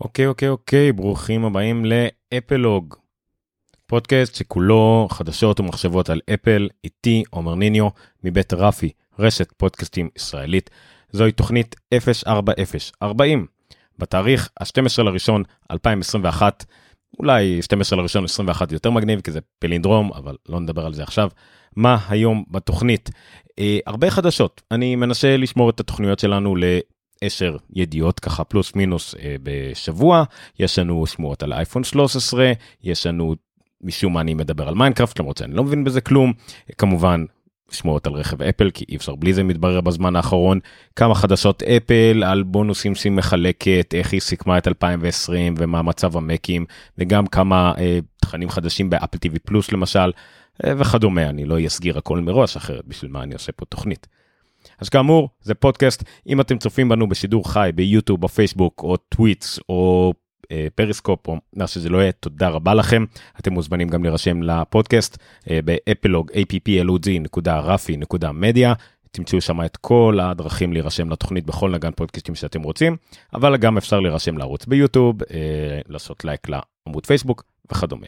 אוקיי, אוקיי, אוקיי, ברוכים הבאים לאפלוג. פודקאסט שכולו חדשות ומחשבות על אפל, איתי עומר ניניו מבית רפי, רשת פודקאסטים ישראלית. זוהי תוכנית 04040, בתאריך ה-12 לראשון 2021, אולי 12 לראשון 21 יותר מגניב כי זה פלינדרום, אבל לא נדבר על זה עכשיו. מה היום בתוכנית? אה, הרבה חדשות, אני מנסה לשמור את התוכניות שלנו ל... 10 ידיעות ככה פלוס מינוס אה, בשבוע. יש לנו שמועות על אייפון 13 יש לנו משום מה אני מדבר על מיינקראפט למרות שאני לא מבין בזה כלום. כמובן שמועות על רכב אפל כי אי אפשר בלי זה מתברר בזמן האחרון. כמה חדשות אפל על בונוסים שהיא מחלקת איך היא סיכמה את 2020 ומה מצב המקים וגם כמה אה, תכנים חדשים ב Apple TV Plus למשל אה, וכדומה. אני לא אסגיר הכל מראש אחרת בשביל מה אני עושה פה תוכנית. אז כאמור, זה פודקאסט, אם אתם צופים בנו בשידור חי ביוטיוב, בפייסבוק, או Twitch, או אה, Periscope, או מה שזה לא יהיה, תודה רבה לכם. אתם מוזמנים גם להירשם לפודקאסט אה, באפלוג, applog.rafi.media. תמצאו שם את כל הדרכים להירשם לתוכנית בכל נגן פודקאסטים שאתם רוצים, אבל גם אפשר להירשם לערוץ ביוטיוב, אה, לעשות לייק לעמוד פייסבוק וכדומה.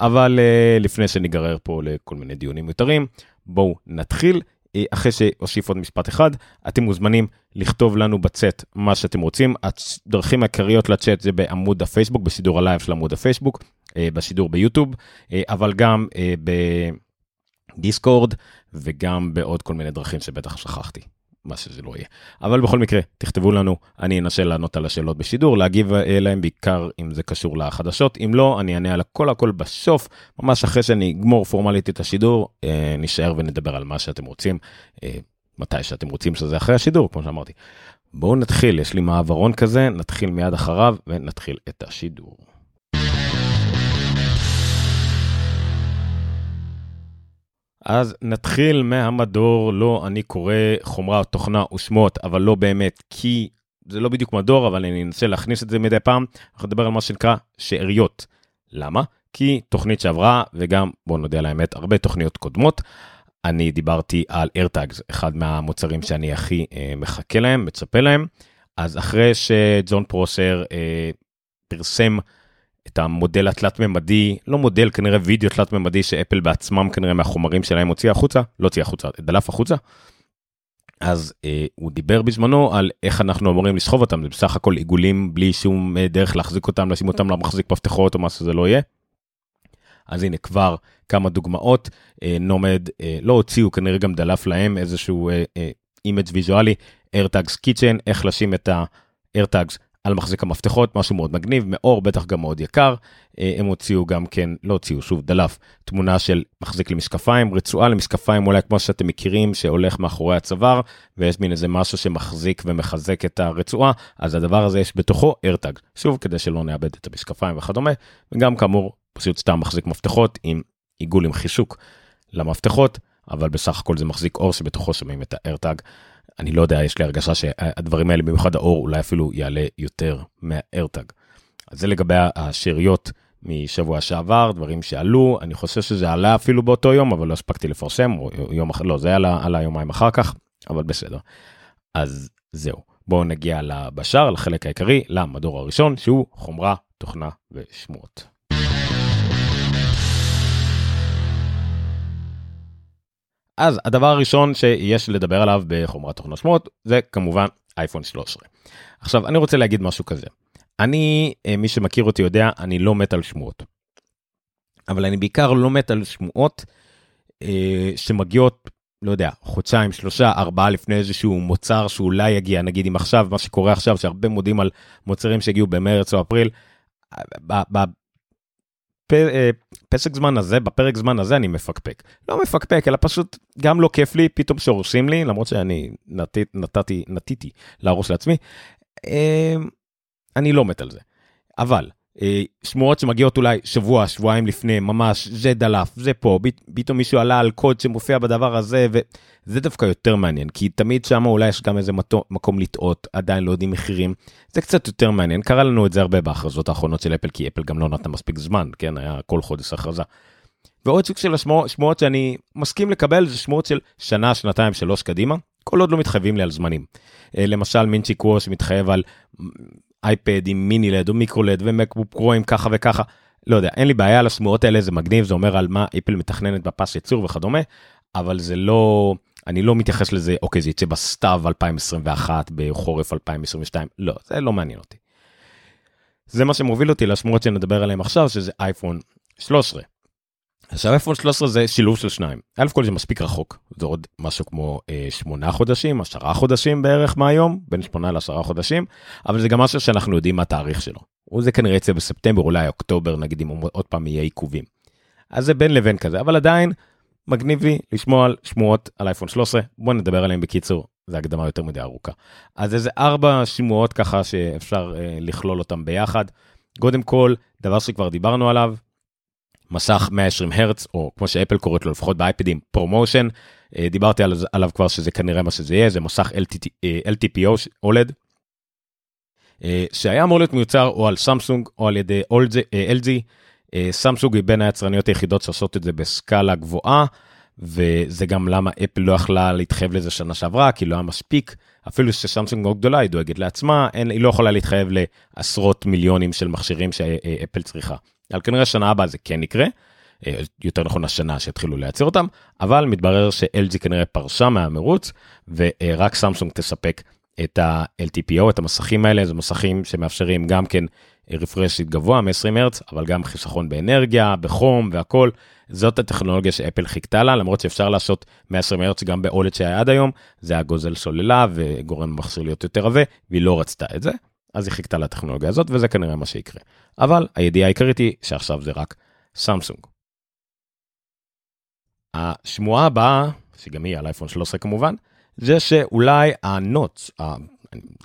אבל אה, לפני שניגרר פה לכל מיני דיונים מיותרים, בואו נתחיל. אה, אחרי שאוסיף עוד משפט אחד, אתם מוזמנים לכתוב לנו בצ'אט מה שאתם רוצים. הדרכים העיקריות לצ'אט זה בעמוד הפייסבוק, בשידור הלייב של עמוד הפייסבוק, אה, בשידור ביוטיוב, אה, אבל גם ב Discord וגם בעוד כל מיני דרכים שבטח שכחתי. מה שזה לא יהיה. אבל בכל מקרה, תכתבו לנו, אני אנסה לענות על השאלות בשידור, להגיב אליהם בעיקר אם זה קשור לחדשות, אם לא, אני אענה על הכל הכל בסוף, ממש אחרי שאני אגמור פורמלית את השידור, אה, נשאר ונדבר על מה שאתם רוצים, אה, מתי שאתם רוצים שזה אחרי השידור, כמו שאמרתי. בואו נתחיל, יש לי מעברון כזה, נתחיל מיד אחריו ונתחיל את השידור. אז נתחיל מהמדור, לא אני קורא חומרה, תוכנה ושמות, אבל לא באמת, כי זה לא בדיוק מדור, אבל אני אנסה להכניס את זה מדי פעם. אנחנו נדבר על מה שנקרא שאריות. למה? כי תוכנית שעברה, וגם, בואו נודה על האמת, הרבה תוכניות קודמות. אני דיברתי על AirTags, אחד מהמוצרים שאני הכי אה, מחכה להם, מצפה להם. אז אחרי שג'ון פרוסר אה, פרסם את המודל התלת-ממדי, לא מודל, כנראה וידאו תלת-ממדי שאפל בעצמם כנראה מהחומרים שלהם הוציא החוצה, לא הוציא החוצה, דלף החוצה. אז אה, הוא דיבר בזמנו על איך אנחנו אמורים לסחוב אותם, זה בסך הכל עיגולים בלי שום אה, דרך להחזיק אותם, לשים אותם למחזיק מפתחות או מה שזה לא יהיה. אז הנה כבר כמה דוגמאות, אה, Nomad אה, לא הוציאו, כנראה גם דלף להם איזשהו image אה, ויזואלי, AirTags Keychain, איך לשים את ה-AirTags על מחזיק המפתחות, משהו מאוד מגניב, מאור בטח גם מאוד יקר. אה, הם הוציאו גם כן, לא הוציאו, שוב, דלף, תמונה של מחזיק למשקפיים, רצועה למשקפיים אולי כמו שאתם מכירים, שהולך מאחורי הצוואר, ויש מין איזה משהו שמחזיק ומחזק את הרצועה, אז הדבר הזה יש בתוכו AirTag, שוב, כדי שלא נאבד את המשקפיים וכדומה, וגם כאמור, פשוט סתם מחזיק מפתחות עם עיגול עם חישוק למפתחות, אבל בסך הכל זה מחזיק אור שבתוכו שומעים את ה-AirTag. אני לא יודע, יש לי הרגשה שהדברים האלה, במיוחד האור, אולי אפילו יעלה יותר מהארטאג. אז זה לגבי השאריות משבוע שעבר, דברים שעלו, אני חושב שזה עלה אפילו באותו יום, אבל לא הספקתי לפרסם, או יום אחר, לא, זה עלה, עלה יומיים אחר כך, אבל בסדר. אז זהו, בואו נגיע לבשאר, לחלק העיקרי, למדור הראשון, שהוא חומרה, תוכנה ושמועות. אז הדבר הראשון שיש לדבר עליו בחומרת תוכנות שמות זה כמובן אייפון 13. עכשיו אני רוצה להגיד משהו כזה. אני אה, מי שמכיר אותי יודע אני לא מת על שמועות. אבל אני בעיקר לא מת על שמועות אה, שמגיעות לא יודע חודשיים שלושה ארבעה לפני איזשהו מוצר שאולי יגיע נגיד אם עכשיו מה שקורה עכשיו שהרבה מודים על מוצרים שהגיעו במרץ או אפריל. אה, פסק זמן הזה בפרק זמן הזה אני מפקפק לא מפקפק אלא פשוט גם לא כיף לי פתאום שהורסים לי למרות שאני נתתי נתתי נתיתי להרוס לעצמי. אה, אני לא מת על זה אבל אה, שמועות שמגיעות אולי שבוע שבועיים לפני ממש זה דלף זה פה פתאום מישהו עלה על קוד שמופיע בדבר הזה וזה דווקא יותר מעניין כי תמיד שם אולי יש גם איזה מקום לטעות עדיין לא יודעים מחירים זה קצת יותר מעניין קרה לנו את זה הרבה בהכרזות האחרונות של אפל כי אפל גם לא נתנה מספיק זמן כן היה כל חודש הכרזה. ועוד סוג של השמועות שאני מסכים לקבל זה שמועות של שנה שנתיים שלוש קדימה כל עוד לא מתחייבים לי על זמנים. אה, למשל מינצ'י קוו שמתחייב על אייפד עם מיני לד או מיקרו לד ומקבוק פרו עם ככה וככה. לא יודע, אין לי בעיה על השמועות האלה, זה מגניב, זה אומר על מה אפל מתכננת בפס ייצור וכדומה, אבל זה לא, אני לא מתייחס לזה, אוקיי, זה יצא בסתיו 2021, בחורף 2022, לא, זה לא מעניין אותי. זה מה שמוביל אותי לשמועות שנדבר עליהן עכשיו, שזה אייפון 13. עכשיו אייפון 13 זה שילוב של שניים. אלף כל זה מספיק רחוק, זה עוד משהו כמו אה, שמונה חודשים, עשרה חודשים בערך מהיום, בין שמונה לעשרה חודשים, אבל זה גם משהו שאנחנו יודעים מה התאריך שלו. זה כנראה יצא בספטמבר, אולי אוקטובר, נגיד אם עוד פעם יהיה עיכובים. אז זה בין לבין כזה, אבל עדיין מגניב לי לשמוע על שמועות על אייפון 13, בוא נדבר עליהם בקיצור, זה הקדמה יותר מדי ארוכה. אז איזה ארבע שמועות ככה שאפשר אה, לכלול אותם ביחד. קודם כל, דבר שכבר דיברנו עליו, מסך 120 הרץ, או כמו שאפל קוראת לו לפחות באייפדים, ProMotion, אה, דיברתי על, עליו כבר שזה כנראה מה שזה יהיה, זה מסך LTT, אה, LTPO, OLED, אה, שהיה אמור להיות מיוצר או על סמסונג או על ידי LG, סמסונג היא בין היצרניות היחידות שעושות את זה בסקאלה גבוהה, וזה גם למה אפל לא יכלה להתחייב לזה שנה שעברה, כי לא היה מספיק, אפילו שסמסונג מאוד גדולה, היא דואגת לעצמה, אין, היא לא יכולה להתחייב לעשרות מיליונים של מכשירים שאפל צריכה. על כנראה שנה הבאה זה כן יקרה, אה, יותר נכון השנה שיתחילו לייצר אותם, אבל מתברר ש-LG כנראה פרשה מהמרוץ, ורק סמסונג תספק את ה-LTPO, את המסכים האלה, זה מסכים שמאפשרים גם כן רפרשית גבוה מ-20 הרץ, אבל גם חיסכון באנרגיה, בחום והכל. זאת הטכנולוגיה שאפל חיכתה לה, למרות שאפשר לעשות 120 הרץ גם ב OLED שהיה עד היום, זה היה גוזל סוללה וגורם למכשיר להיות יותר עבה, והיא לא רצתה את זה, אז היא חיכתה לטכנולוגיה הזאת, וזה כנראה מה שיקרה. אבל הידיעה העיקרית היא שעכשיו זה רק סמסונג. השמועה הבאה, שגם היא על אייפון 13 כמובן, זה שאולי ה notch,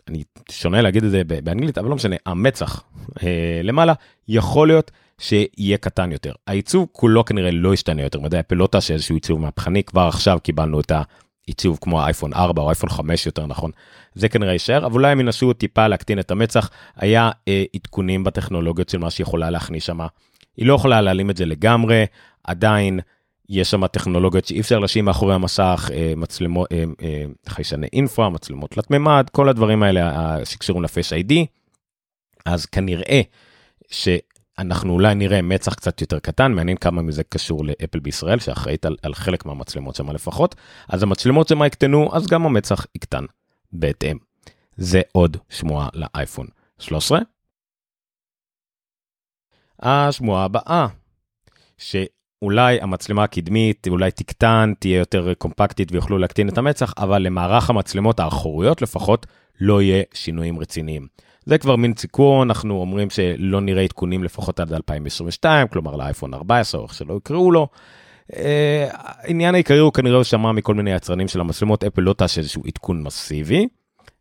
אני שונא להגיד את זה באנגלית, אבל לא משנה, המצח אה, למעלה, יכול להיות שיהיה קטן יותר. העיצוב כולו כנראה לא ישתנה יותר מדי, אפל לא תעשה איזשהו עיצוב מהפכני, כבר עכשיו קיבלנו את העיצוב כמו האייפון 4 או האייפון 5 יותר נכון, זה כנראה יישאר, אבל אולי הם ינסו טיפה להקטין את המצח, היה אה, עדכונים בטכנולוגיות של מה שיכולה להכניס שמה. היא לא יכולה להעלים את זה לגמרי, עדיין יש שם טכנולוגיות שאי אפשר להשאיר מאחורי המסך, אה, מצלמות, אה, אה, חיישני אינפרה, מצלמות תלת מימד, כל הדברים האלה שקשורים לפייס איי-די. אז כנראה שאנחנו אולי נראה מצח קצת יותר קטן, מעניין כמה מזה קשור לאפל בישראל, שאחראית על, על חלק מהמצלמות שם לפחות. אז המצלמות שם יקטנו, אז גם המצח יקטן בהתאם. זה עוד שמועה לאייפון 13. השמועה הבאה, ש... אולי המצלמה הקדמית אולי תקטן, תהיה יותר קומפקטית ויוכלו להקטין את המצח, אבל למערך המצלמות האחוריות לפחות לא יהיה שינויים רציניים. זה כבר מין סיכון, אנחנו אומרים שלא נראה עדכונים לפחות עד 2022, כלומר לאייפון 14 או איך שלא יקראו לו. אה, העניין העיקרי הוא כנראה שמע מכל מיני יצרנים של המצלמות, אפל לא תעשה איזשהו עדכון מסיבי.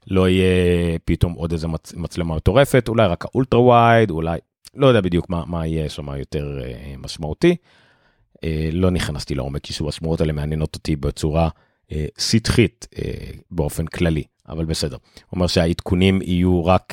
לא יהיה פתאום עוד איזה מצ... מצלמה מטורפת, אולי רק האולטרה ווייד, אולי לא יודע בדיוק מה, מה יהיה שם יותר אה, משמעותי. אה, לא נכנסתי לעומק, כי שוב השמועות האלה מעניינות אותי בצורה אה, סטחית אה, באופן כללי, אבל בסדר. הוא אומר שהעדכונים יהיו רק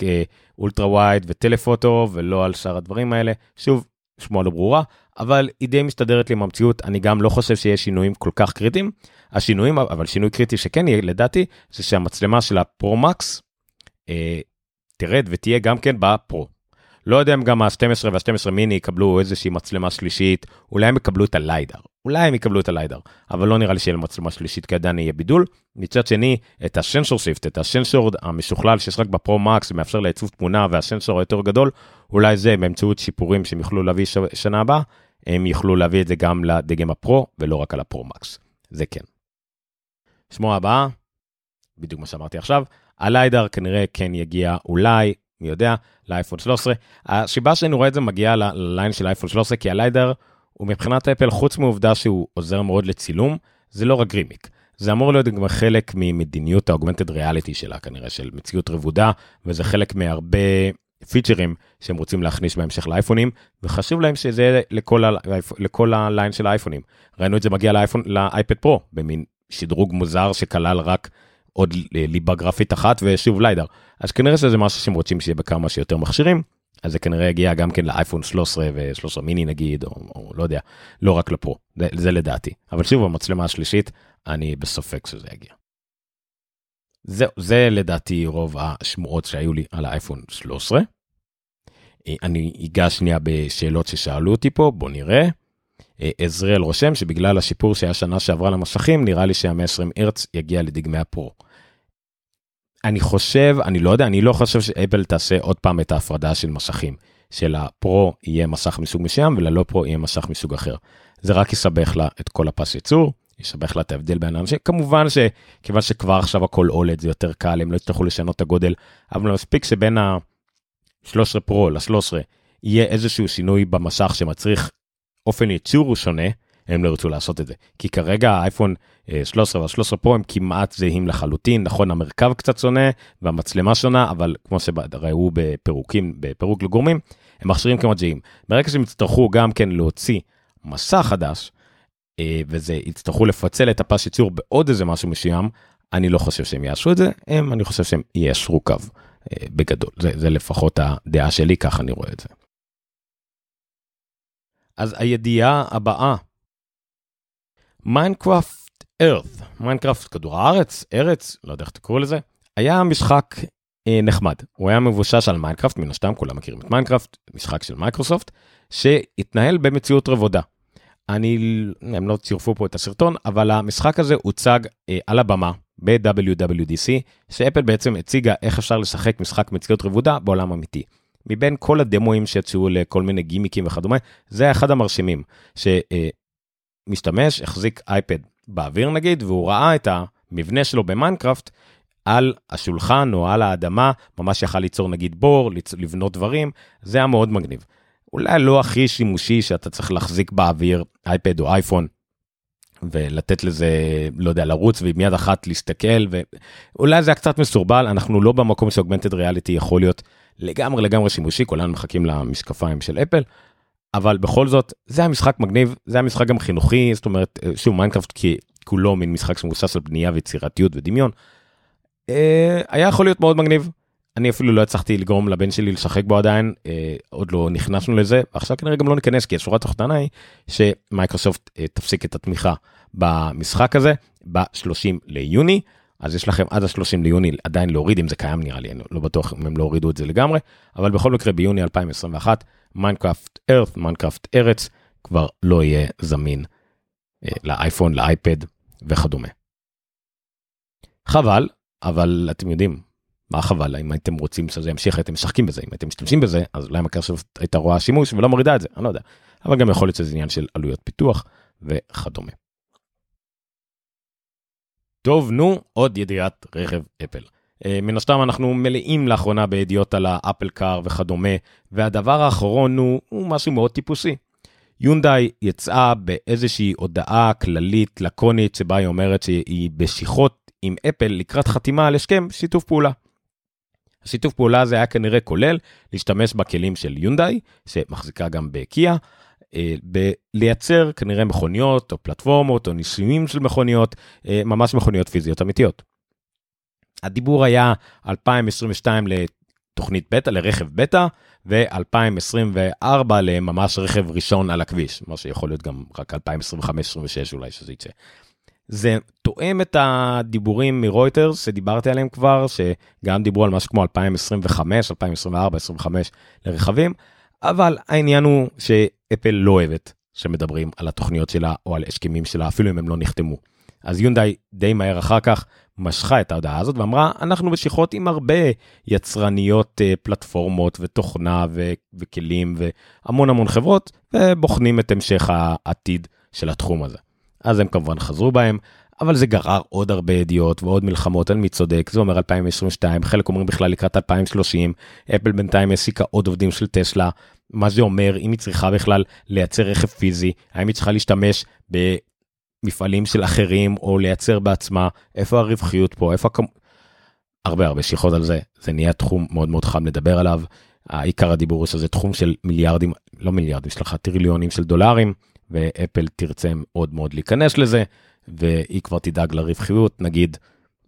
אולטרה ווייד וטלפוטו ולא על שאר הדברים האלה. שוב, שמועה לא ברורה, אבל היא די מסתדרת לי עם המציאות, אני גם לא חושב שיש שינויים כל כך קריטיים. השינויים, אבל שינוי קריטי שכן יהיה לדעתי, זה שהמצלמה של הפרו-מקס אה, תרד ותהיה גם כן בפרו. לא יודע אם גם ה-12 וה-12 מיני יקבלו איזושהי מצלמה שלישית, אולי הם יקבלו את ה LiDAR, אולי הם יקבלו את ה LiDAR, אבל לא נראה לי שיהיה מצלמה שלישית כי עדיין יהיה בידול. מצד שני, את ה sensor shift, את הסנסור המשוכלל שיש רק ב Pro Max ומאפשר לייצוב תמונה והסנסור היותר גדול, אולי זה באמצעות שיפורים שהם יוכלו להביא ש... שנה הבאה, הם יוכלו להביא את זה גם לדגם ה Pro ולא רק על ה Pro Max, זה כן. שמועה הבאה, בדיוק מה שאמרתי עכשיו, ה LiDAR כנראה כן יגיע אולי מי יודע, לאייפון 13. הסיבה שאני רואה את זה מגיע לליין של אייפון 13, כי הליידר הוא מבחינת אפל, חוץ מעובדה שהוא עוזר מאוד לצילום, זה לא רק גרימיק. זה אמור להיות גם חלק ממדיניות האוגמנטד ריאליטי שלה, כנראה של מציאות רבודה, וזה חלק מהרבה פיצ'רים שהם רוצים להכניס בהמשך לאייפונים, וחשוב להם שזה לכל, ה- לכל הליין של האייפונים. ראינו את זה מגיע לאייפון, לאייפד פרו, במין שדרוג מוזר שכלל רק עוד ליבה גרפית אחת ושוב ליידר. אז כנראה שזה משהו שהם רוצים שיהיה בכמה שיותר מכשירים, אז זה כנראה יגיע גם כן לאייפון 13 ו-13 מיני נגיד, או, או לא יודע, לא רק לפרו, זה, זה לדעתי. אבל שוב, המצלמה השלישית, אני בספק שזה יגיע. זה, זה לדעתי רוב השמועות שהיו לי על האייפון 13. אה, אני אגע שנייה בשאלות ששאלו אותי פה, בוא נראה. אה, עזריאל רושם שבגלל השיפור שהיה שנה שעברה למשכים, נראה לי שה-120 הרץ יגיע לדגמי הפרו. אני חושב, אני לא יודע, אני לא חושב שאפל תעשה עוד פעם את ההפרדה של משכים. שלפרו יהיה מסך מסוג מסוים וללא פרו יהיה מסך מסוג אחר. זה רק יסבך לה את כל הפס ייצור, יסבך לה את ההבדל בין האנשים. כמובן שכיוון שכבר עכשיו הכל אולד זה יותר קל, הם לא יצטרכו לשנות את הגודל, אבל מספיק שבין ה-13 פרו ל-13 יהיה איזשהו שינוי במסך שמצריך אופן ייצור שונה, הם לא ירצו לעשות את זה. כי כרגע האייפון 13 וה-13 פרו הם כמעט זהים לחלוטין, נכון המרכב קצת שונה והמצלמה שונה, אבל כמו שראו בפירוקים, בפירוק לגורמים, הם מכשירים כמעט זהים. ברגע שהם יצטרכו גם כן להוציא מסך חדש, אה, וזה יצטרכו לפצל את הפס ייצור בעוד איזה משהו מסוים, אני לא חושב שהם יאשרו את זה, הם, אני חושב שהם יישרו קו אה, בגדול. זה, זה לפחות הדעה שלי, ככה אני רואה את זה. אז הידיעה הבאה Minecraft Earth, Minecraft כדור הארץ, ארץ, לא יודע איך תקראו לזה, היה משחק אה, נחמד. הוא היה מבוסס על Minecraft, מן הסתם כולם מכירים את Minecraft, משחק של מייקרוסופט, שהתנהל במציאות רבודה. אני, הם לא צירפו פה את הסרטון, אבל המשחק הזה הוצג אה, על הבמה ב-WWDC, שאפל בעצם הציגה איך אפשר לשחק משחק מציאות רבודה בעולם אמיתי. מבין כל הדמואים שיצאו לכל מיני גימיקים וכדומה, זה היה אחד המרשימים, ש... אה, משתמש החזיק אייפד באוויר נגיד, והוא ראה את המבנה שלו במיינקראפט על השולחן או על האדמה, ממש יכל ליצור נגיד בור, לבנות דברים, זה היה מאוד מגניב. אולי לא הכי שימושי שאתה צריך להחזיק באוויר אייפד או אייפון ולתת לזה, לא יודע, לרוץ ועם יד אחת להסתכל, ואולי זה היה קצת מסורבל, אנחנו לא במקום ש augmented reality יכול להיות לגמרי לגמרי שימושי, כולנו מחכים למשקפיים של אפל, אבל בכל זאת זה המשחק מגניב זה המשחק גם חינוכי זאת אומרת אה, שוב Minecraft כי כולו מין משחק שמבוסס על בנייה ויצירתיות ודמיון. אה, היה יכול להיות מאוד מגניב. אני אפילו לא הצלחתי לגרום לבן שלי לשחק בו עדיין אה, עוד לא נכנסנו לזה עכשיו כנראה גם לא ניכנס כי השורה התחתונה היא שמייקרוסופט אה, תפסיק את התמיכה במשחק הזה ב-30 ליוני. אז יש לכם עד ה-30 ליוני עדיין להוריד אם זה קיים נראה לי אני לא בטוח אם הם לא הורידו את זה לגמרי אבל בכל מקרה ביוני 2021 Minecraft Earth, Minecraft ארץ, כבר לא יהיה זמין אה, לאייפון, לאייפד וכדומה. חבל, אבל אתם יודעים, מה חבל, אם הייתם רוצים שזה ימשיך, הייתם משחקים בזה, אם הייתם משתמשים בזה, אז אולי מיקרוסופט הייתה רואה שימוש ולא מורידה את זה, אני לא יודע. אבל גם יכול להיות שזה עניין של עלויות פיתוח וכדומה. טוב, נו, עוד ידיעת רכב אפל. אה, מן הסתם אנחנו מלאים לאחרונה בידיעות על האפל קאר וכדומה, והדבר האחרון הוא, הוא משהו מאוד טיפוסי. יונדאי יצאה באיזושהי הודעה כללית לקונית שבה היא אומרת שהיא בשיחות עם אפל לקראת חתימה על הסכם שיתוף פעולה. השיתוף פעולה הזה היה כנראה כולל להשתמש בכלים של יונדאי, שמחזיקה גם בקיה, אה, בלייצר כנראה מכוניות או פלטפורמות או ניסויים של מכוניות, אה, ממש מכוניות פיזיות אמיתיות. הדיבור היה 2022 לתוכנית בטא, לרכב בטא, ו-2024 לממש רכב ראשון על הכביש, מה שיכול להיות גם רק 2025-2026 אולי שזה יצא. זה תואם את הדיבורים מרויטרס שדיברתי עליהם כבר, שגם דיברו על משהו כמו 2025, 2024, 2025 לרכבים, אבל העניין הוא שאפל לא אוהבת שמדברים על התוכניות שלה או על הסכמים שלה, אפילו אם הם לא נחתמו. אז יונדאי די מהר אחר כך משכה את ההודעה הזאת ואמרה, אנחנו בשיחות עם הרבה יצרניות אה, פלטפורמות ותוכנה ו- וכלים והמון המון חברות, ובוחנים את המשך העתיד של התחום הזה. אז הם כמובן חזרו בהם, אבל זה גרר עוד הרבה ידיעות ועוד מלחמות על מי צודק, זה אומר 2022, חלק אומרים בכלל לקראת 2030, אפל בינתיים העסיקה עוד עובדים של טסלה, מה זה אומר, אם היא צריכה בכלל לייצר רכב פיזי, האם היא צריכה להשתמש ב... מפעלים של אחרים או לייצר בעצמה, איפה הרווחיות פה, איפה הכמ... הרבה הרבה שיחות על זה, זה נהיה תחום מאוד מאוד חם לדבר עליו. העיקר הדיבור הוא שזה תחום של מיליארדים, לא מיליארדים, לך טריליונים של דולרים, ואפל תרצה מאוד מאוד להיכנס לזה, והיא כבר תדאג לרווחיות, נגיד,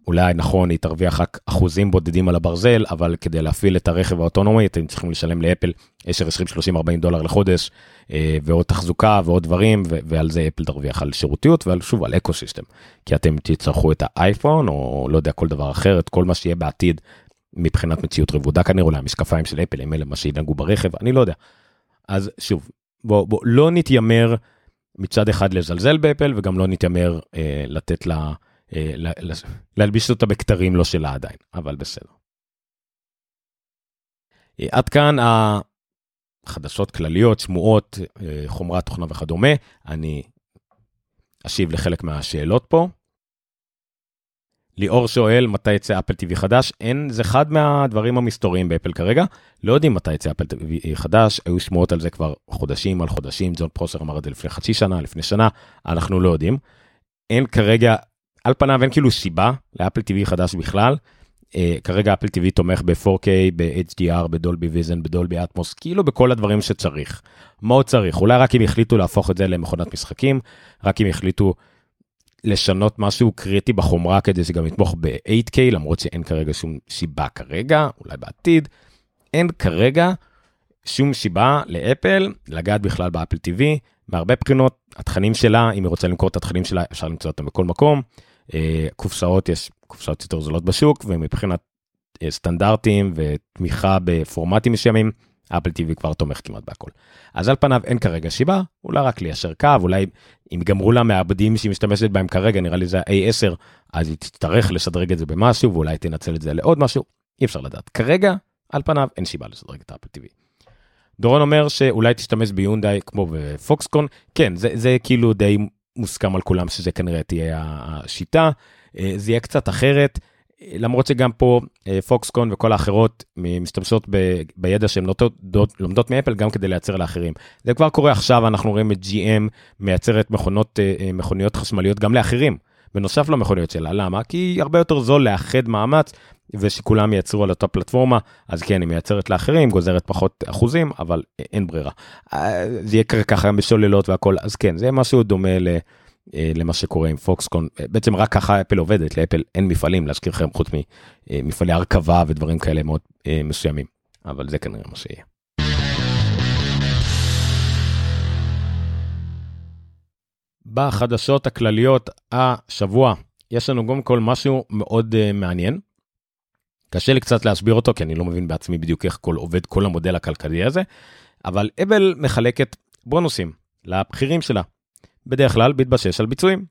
אולי נכון, היא תרוויח רק אחוזים בודדים על הברזל, אבל כדי להפעיל את הרכב האוטונומי, אתם צריכים לשלם לאפל 10, 20, 30, 40 דולר לחודש, אה, ועוד תחזוקה ועוד דברים, ועל זה אפל תרוויח על שירותים, ועל שוב, על eco system. כי אתם תצטרכו את האייפון, או לא יודע, כל דבר אחר, את כל מה שיהיה בעתיד, מבחינת מציאות רבודה כנראה, אולי המשקפיים של אפל, הם אלה מה שינהגו ברכב, אני לא יודע. אז שוב, בוא, בוא, לא נתיימר מצד אחד לזלזל באפל, וגם לא נתיימר אה, לתת לה... אה, להלביש אותה בכתרים לא שלה עדיין, אבל בסדר. אה, עד כאן החדשות כלליות, שמועות, אה, חומרת תוכנה וכדומה. אני אשיב לחלק מהשאלות פה. ליאור שואל מתי יצא אפל TV חדש, אין, זה אחד מהדברים המסתוריים באפל כרגע, לא יודעים מתי יצא אפל TV חדש, היו שמועות על זה כבר חודשים על חודשים, ג'ון פרוסר אמר את זה לפני חצי שנה, לפני שנה, אנחנו לא יודעים. אין כרגע על פניו אין כאילו סיבה לאפל TV חדש בכלל. Uh, כרגע אפל TV תומך ב-4K, ב-HDR, בדולבי ויזן, בדולבי אטמוס, כאילו בכל הדברים שצריך. מה עוד צריך? אולי רק אם יחליטו להפוך את זה למכונת משחקים, רק אם יחליטו לשנות משהו קריטי בחומרה כדי שגם יתמוך ב-8K, למרות שאין כרגע שום סיבה כרגע, אולי בעתיד. אין כרגע שום סיבה לאפל לגעת בכלל באפל TV, מהרבה בחינות, התכנים שלה, אם היא רוצה למכור את התכנים שלה, אפשר למצוא אותם בכל מקום. אה, קופסאות, יש קופסאות יותר זולות בשוק, ומבחינת אה, סטנדרטים ותמיכה בפורמטים מסוימים, אפל TV כבר תומך כמעט בהכל. אז על פניו אין כרגע שיבה, אולי רק ליישר קו, אולי אם גמרו לה מעבדים שהיא משתמשת בהם כרגע, נראה לי זה ה-A10, אז היא תצטרך לשדרג את זה במשהו, ואולי תנצל את זה לעוד משהו, אי אפשר לדעת. כרגע, על פניו, אין שיבה לשדרג את אפל TV. דורון אומר שאולי תשתמש ביונדאי כמו בפוקסקון, כן, זה, זה כאילו די מוסכם על כולם שזה כנראה תהיה השיטה, אה, זה יהיה קצת אחרת, למרות שגם פה אה, פוקסקון וכל האחרות משתמשות ב, בידע שהן לומדות, לומדות מאפל גם כדי לייצר לאחרים. זה כבר קורה עכשיו, אנחנו רואים את GM מייצרת מכונות, אה, מכוניות חשמליות גם לאחרים, בנוסף למכוניות שלה, למה? כי הרבה יותר זול לאחד מאמץ ושכולם ייצרו על אותה פלטפורמה, אז כן, היא מייצרת לאחרים, גוזרת פחות אחוזים, אבל אין ברירה. זה יהיה ככה גם בשוללות והכל, אז כן, זה משהו דומה ל... אה, למה שקורה עם פוקסקון, בעצם רק ככה אפל עובדת, לאפל אין מפעלים, להזכיר לכם, חוץ ממפעלי הרכבה ודברים כאלה מאוד אה, מסוימים, אבל זה כנראה מה שיהיה. בחדשות הכלליות השבוע, יש לנו קודם כל משהו מאוד מעניין. קשה לי קצת להסביר אותו, כי אני לא מבין בעצמי בדיוק איך כל עובד כל המודל הכלכלי הזה, אבל אבל מחלקת בונוסים לבכירים שלה. בדרך כלל בהתבסס על ביצועים.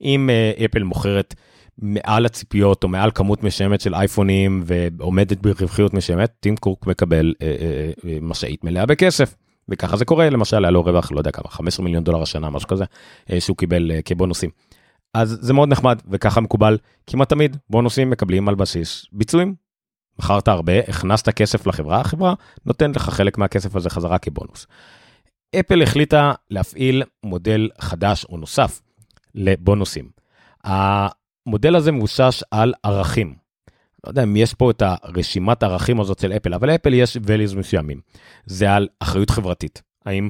אם uh, אפל מוכרת מעל הציפיות או מעל כמות מסוימת של אייפונים ועומדת ברווחיות מסוימת, טים קוק מקבל uh, uh, uh, משאית מלאה בכסף. וככה זה קורה, למשל היה לו רווח, לא יודע כמה, 15 מיליון דולר השנה, משהו כזה, שהוא קיבל כבונוסים. אז זה מאוד נחמד וככה מקובל כמעט תמיד בונוסים מקבלים על בסיס ביצועים. מכרת הרבה, הכנסת כסף לחברה, החברה נותנת לך חלק מהכסף הזה חזרה כבונוס. אפל החליטה להפעיל מודל חדש או נוסף לבונוסים. המודל הזה מבוסס על ערכים. לא יודע אם יש פה את הרשימת ערכים הזאת של אפל, אבל לאפל יש values מסוימים. זה על אחריות חברתית. האם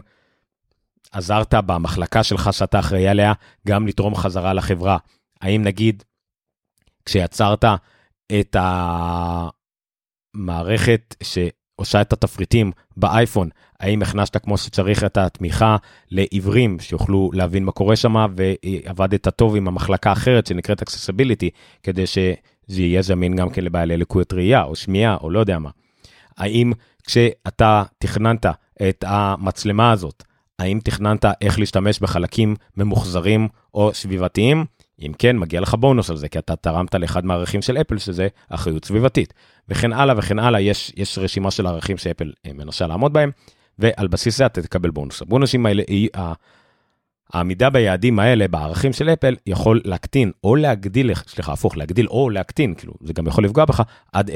עזרת במחלקה שלך שאתה אחראי עליה גם לתרום חזרה לחברה? האם נגיד כשיצרת את המערכת שעושה את התפריטים באייפון, האם הכנסת כמו שצריך את התמיכה לעיוורים שיוכלו להבין מה קורה שם ועבדת טוב עם המחלקה האחרת שנקראת accessibility כדי שזה יהיה זמין גם כן לבעלי לקויות ראייה או שמיעה או לא יודע מה. האם כשאתה תכננת את המצלמה הזאת, האם תכננת איך להשתמש בחלקים ממוחזרים או סביבתיים? אם כן, מגיע לך בונוס על זה, כי אתה תרמת לאחד מהערכים של אפל, שזה אחריות סביבתית. וכן הלאה וכן הלאה, יש, יש רשימה של ערכים שאפל אה, מנסה לעמוד בהם, ועל בסיס זה אתה תקבל בונוס. הבונוסים האלה, היא, העמידה ביעדים האלה, בערכים של אפל, יכול להקטין או להגדיל, סליחה, הפוך, להגדיל או להקטין, כאילו, זה גם יכול לפגוע בך עד 10%.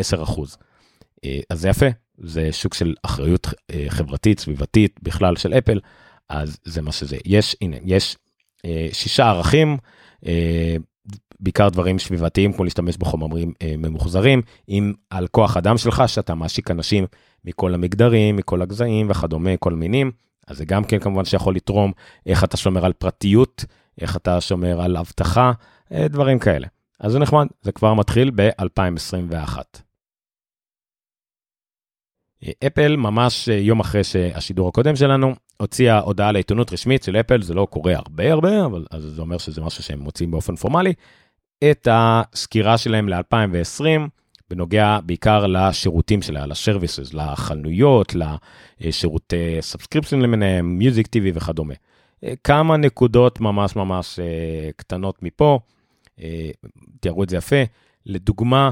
אה, אז זה יפה, זה שוק של אחריות אה, חברתית, סביבתית, בכלל של אפל, אז זה מה שזה. יש, הנה, יש אה, שישה ערכים, בעיקר דברים סביבתיים כמו להשתמש בחומרים ממוחזרים, אם על כוח אדם שלך שאתה מעשיק אנשים מכל המגדרים, מכל הגזעים וכדומה, כל מינים, אז זה גם כן כמובן שיכול לתרום איך אתה שומר על פרטיות, איך אתה שומר על אבטחה, דברים כאלה. אז זה נחמד, זה כבר מתחיל ב-2021. אפל ממש יום אחרי שהשידור הקודם שלנו הוציאה הודעה לעיתונות רשמית של אפל, זה לא קורה הרבה הרבה, אבל אז זה אומר שזה משהו שהם מוציאים באופן פורמלי, את הסקירה שלהם ל-2020, בנוגע בעיקר לשירותים שלה, ל-services, לחנויות, לשירותי subscription למיניהם, Music, TV וכדומה. כמה נקודות ממש ממש אה, קטנות מפה, אה, תיארו את זה יפה. לדוגמה,